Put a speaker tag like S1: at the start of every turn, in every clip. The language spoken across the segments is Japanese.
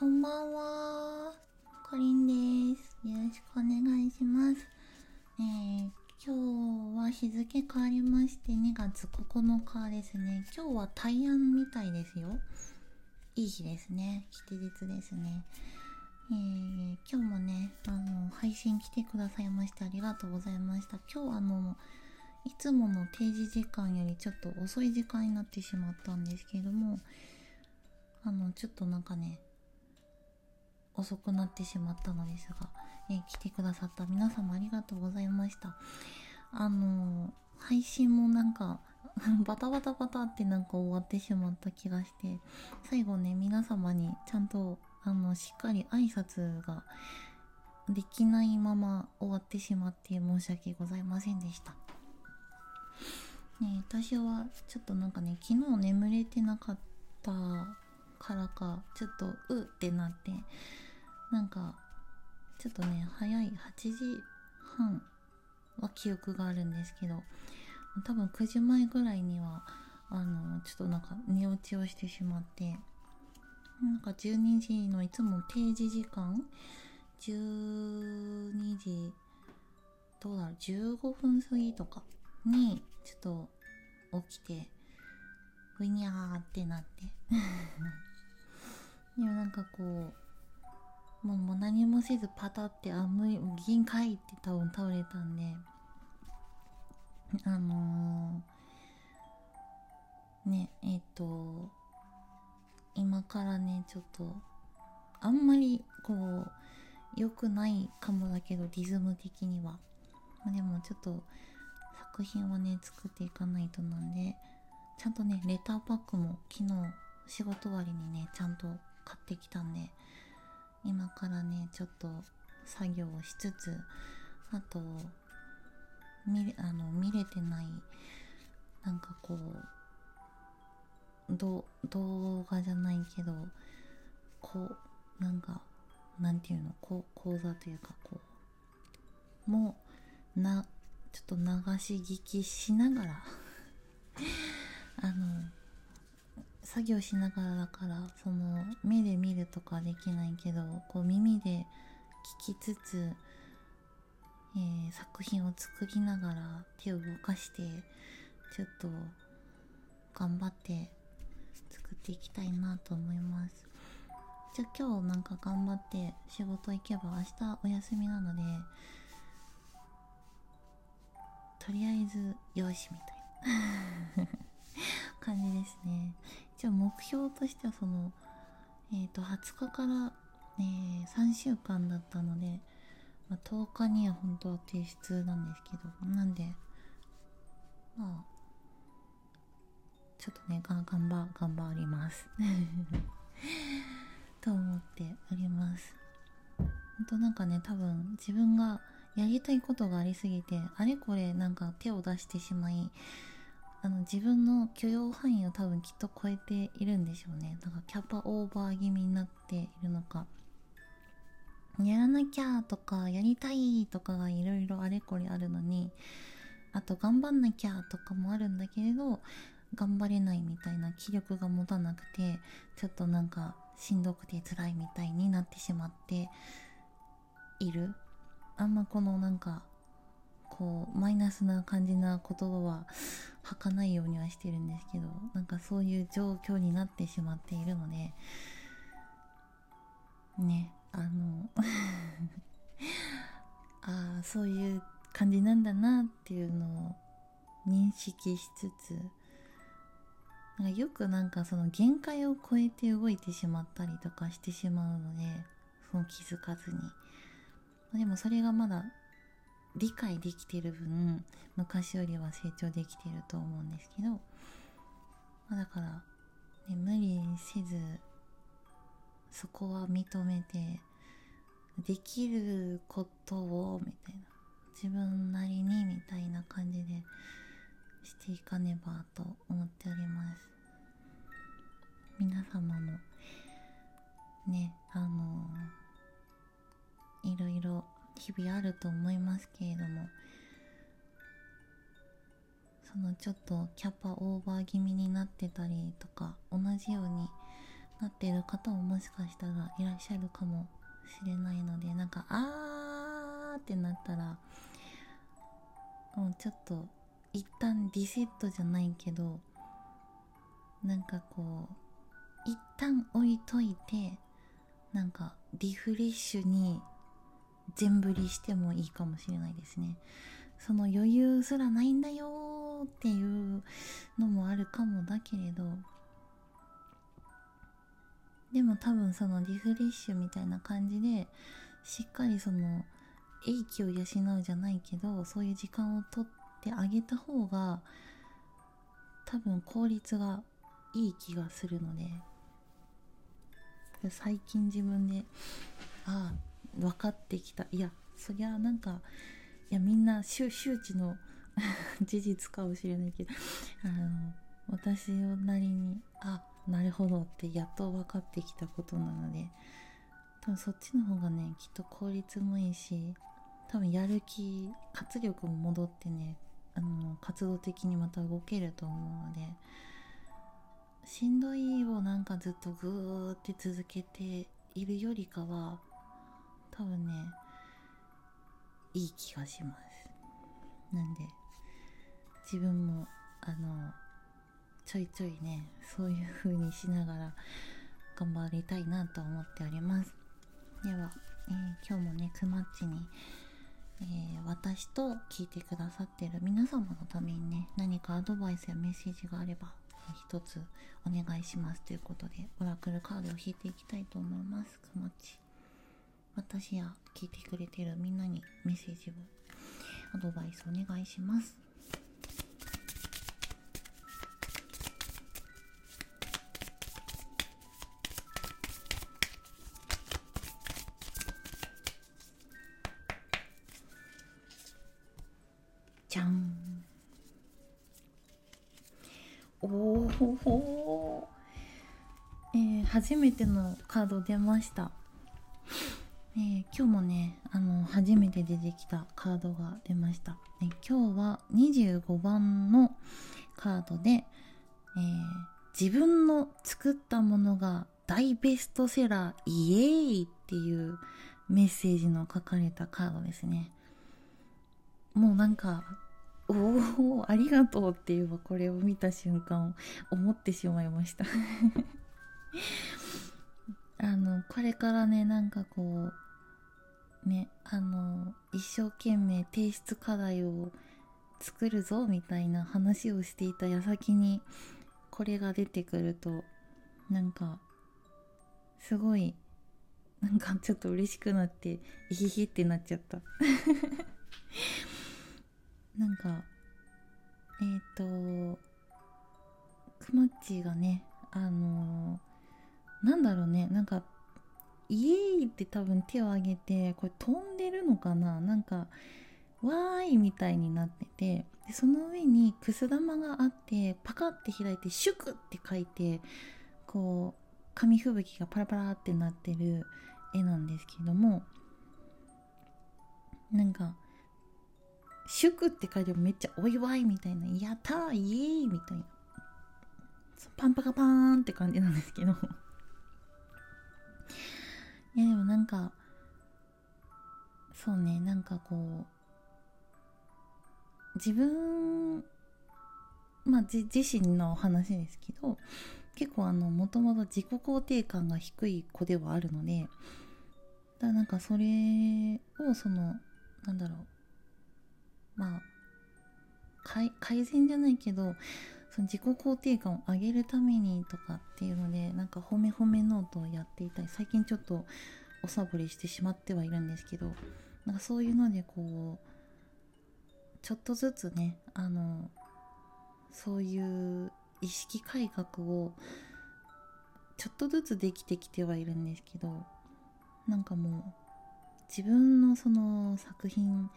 S1: こんばんは。かりんです。よろしくお願いします。えー、今日は日付変わりまして2月9日ですね。今日は大安みたいですよ。いい日ですね。吉日ですね。えー、今日もね、あの、配信来てくださいましてありがとうございました。今日はあの、いつもの定時時間よりちょっと遅い時間になってしまったんですけども、あの、ちょっとなんかね、遅くなってしまったのですが、えー、来てくださった皆様ありがとうございました。あの配信もなんか バタバタバタってなんか終わってしまった気がして、最後ね、皆様にちゃんと、あの、しっかり挨拶ができないまま終わってしまって申し訳ございませんでした。ね私はちょっとなんかね、昨日眠れてなかったからか、ちょっとうってなって、なんか、ちょっとね、早い8時半は記憶があるんですけど、多分9時前ぐらいには、あの、ちょっとなんか寝落ちをしてしまって、なんか12時のいつも定時時間、12時、どうだろう、15分過ぎとかに、ちょっと起きて、ふにゃーってなって。でもなんかこうもう何もせずパタってあ無理銀塊って多分倒れたんで。あのー、ねえっ、と今からねちょっとあんまりこう良くないかもだけどリズム的には、ま、でもちょっと作品をね作っていかないとなんでちゃんとねレターパックも昨日仕事終わりにねちゃんと買ってきたんで。今からねちょっと作業をしつつあと見れあの見れてないなんかこう動画じゃないけどこうなんかなんていうのこう講座というかこうもなちょっと流し聞きしながら あの作業しながらだからその目で見るとかできないけどこう耳で聞きつつ、えー、作品を作りながら手を動かしてちょっと頑張って作っていきたいなと思います。じゃあ今日なんか頑張って仕事行けば明日お休みなのでとりあえずよしみたいな 感じですね。一応目標としてはそのえっ、ー、と20日から、えー、3週間だったので、まあ、10日には本当は提出なんですけどなんでまあちょっとねが頑張頑張ります。と思っております。ほんとなんかね多分自分がやりたいことがありすぎてあれこれなんか手を出してしまいあの自分の許容範囲を多分きっと超えているんでしょうね。だからキャパオーバー気味になっているのか。やらなきゃとかやりたいとかがいろいろあれこれあるのにあと頑張んなきゃとかもあるんだけれど頑張れないみたいな気力が持たなくてちょっとなんかしんどくて辛いみたいになってしまっている。あんまこのなんかこうマイナスな感じな言葉は吐かないようにはしてるんですけどなんかそういう状況になってしまっているのでねあの ああそういう感じなんだなっていうのを認識しつつなんかよくなんかその限界を超えて動いてしまったりとかしてしまうのでその気づかずに。でもそれがまだ理解できてる分昔よりは成長できてると思うんですけど、まあ、だから、ね、無理せずそこは認めてできることをみたいな自分なりにみたいな感じでしていかねばと思っております。皆様もねあのいろいろ日々あると思いますけれどもそのちょっとキャパオーバー気味になってたりとか同じようになってる方ももしかしたらいらっしゃるかもしれないのでなんかあーってなったらもうちょっと一旦リセットじゃないけどなんかこう一旦置いといてなんかリフレッシュに全振りしてもいいかもしれないですね。その余裕すらないんだよっていうのもあるかもだけれどでも多分そのリフレッシュみたいな感じでしっかりその英気を養うじゃないけどそういう時間をとってあげた方が多分効率がいい気がするので。最近自分でああ分かってきた。いやそりゃなんかいやみんな周知の 事実かもしれないけどあの私なりにあなるほどってやっと分かってきたことなので多分そっちの方がねきっと効率もいいし多分やる気活力も戻ってねあの活動的にまた動けると思うのでしんどいをなんかずっとグーって続けているよりかは多分ねいい気がします。なんで自分もあのちょいちょいねそういう風にしながら頑張りたいなと思っております。では、えー、今日もねくまっちに、えー、私と聞いてくださってる皆様のためにね何かアドバイスやメッセージがあれば一つお願いしますということでオラクルカードを引いていきたいと思います。くまっち。私や聞いてくれてるみんなにメッセージをアドバイスお願いします。じゃん。おお、えー、初めてのカード出ました。え、今日もねあの初めて出てきたカードが出ました、え、今日は25番のカードで、えー、自分の作ったものが大ベストセラーイエーイっていうメッセージの書かれたカードですね。もうなんかおおありがとうっていうこれを見た瞬間思ってしまいました。あのこれからねなんかこうねあの一生懸命提出課題を作るぞみたいな話をしていた矢先にこれが出てくるとなんかすごいなんかちょっと嬉しくなってイヒヒってなっちゃった。なんかえっ、ー、とくまっちがねあのーなんだろうねなんかイエーイって多分手を挙げてこれ飛んでるのかな？なんかわーいみたいになっててでその上にくす玉があってパカって開いてシュクって書いてこう紙吹雪がパラパラってなってる絵なんですけどもなんか祝って書いてもめっちゃお祝いみたいなやったーイエーイみたいなパンパカパーンって感じなんですけど。いやでもなんかそうねなんかこう自分まあ自身の話ですけど結構あのもともと自己肯定感が低い子ではあるのでだからなんかそれをそのなんだろうまあ改善じゃないけどその自己肯定感を上げるためにとかっていうのでなんか褒め褒めノートをやっていたり最近ちょっとおサボりしてしまってはいるんですけどなんかそういうのでこうちょっとずつねあのそういう意識改革をちょっとずつできてきてはいるんですけどなんかもう自分のその作品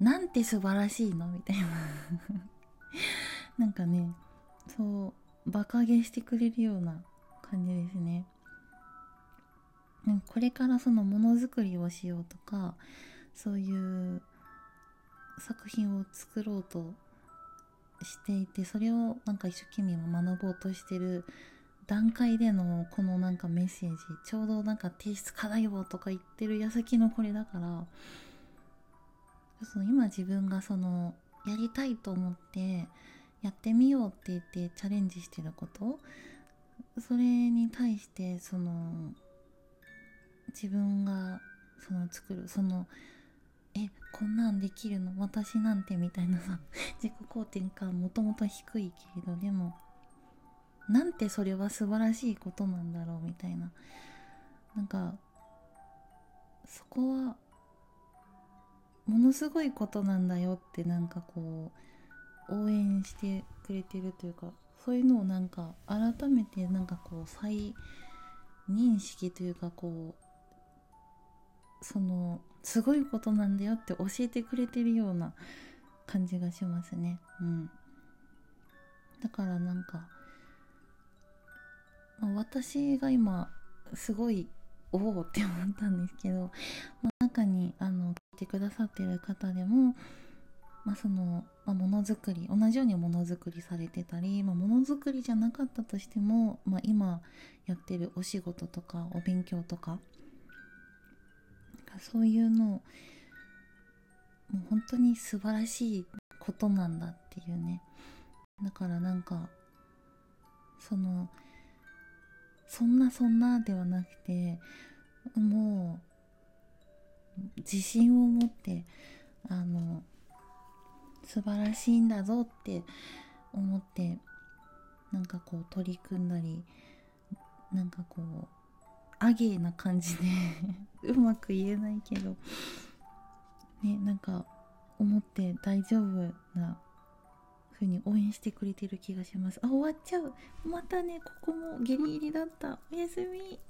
S1: なんて素晴らしいの？みたいな。なんかねそう馬鹿げしてくれるような感じですね。これからそのものづくりをしようとかそういう作品を作ろうとしていてそれをなんか一生懸命学ぼうとしてる段階でのこのなんかメッセージちょうどなんか提出課題をとか言ってる矢先のこれだからその今自分がそのやりたいと思ってやってみようって言ってチャレンジしてること？それに対してその自分がその作るそのえこんなんできるの？私なんてみたいなさ 自己肯定感もともと低いけれどでもなんてそれは素晴らしいことなんだろうみたいな。なんかそこはものすごいことなんだよってなんかこう応援してくれてるというかそういうのをなんか改めてなんかこう再認識というかこうそのすごいことなんだよって教えてくれてるような感じがしますね。うん。だからなんか、ま、私が今すごいおおって思ったんですけど、まあ、中にあの聞いてくださってる方でも、まあ、その、まあ、ものづくり同じようにものづくりされてたり、まあ、ものづくりじゃなかったとしても、まあ、今やってるお仕事とかお勉強とかそういうのもう本当に素晴らしいことなんだっていうね。だからなんかそのそんなそんなではなくてもう自信を持ってあの素晴らしいんだぞって思ってなんかこう取り組んだりなんかこうアゲーな感じで うまく言えないけどねなんか思って大丈夫な風に応援してくれてる気がします。あ終わっちゃう。またねここもギリギリだった。おやすみ。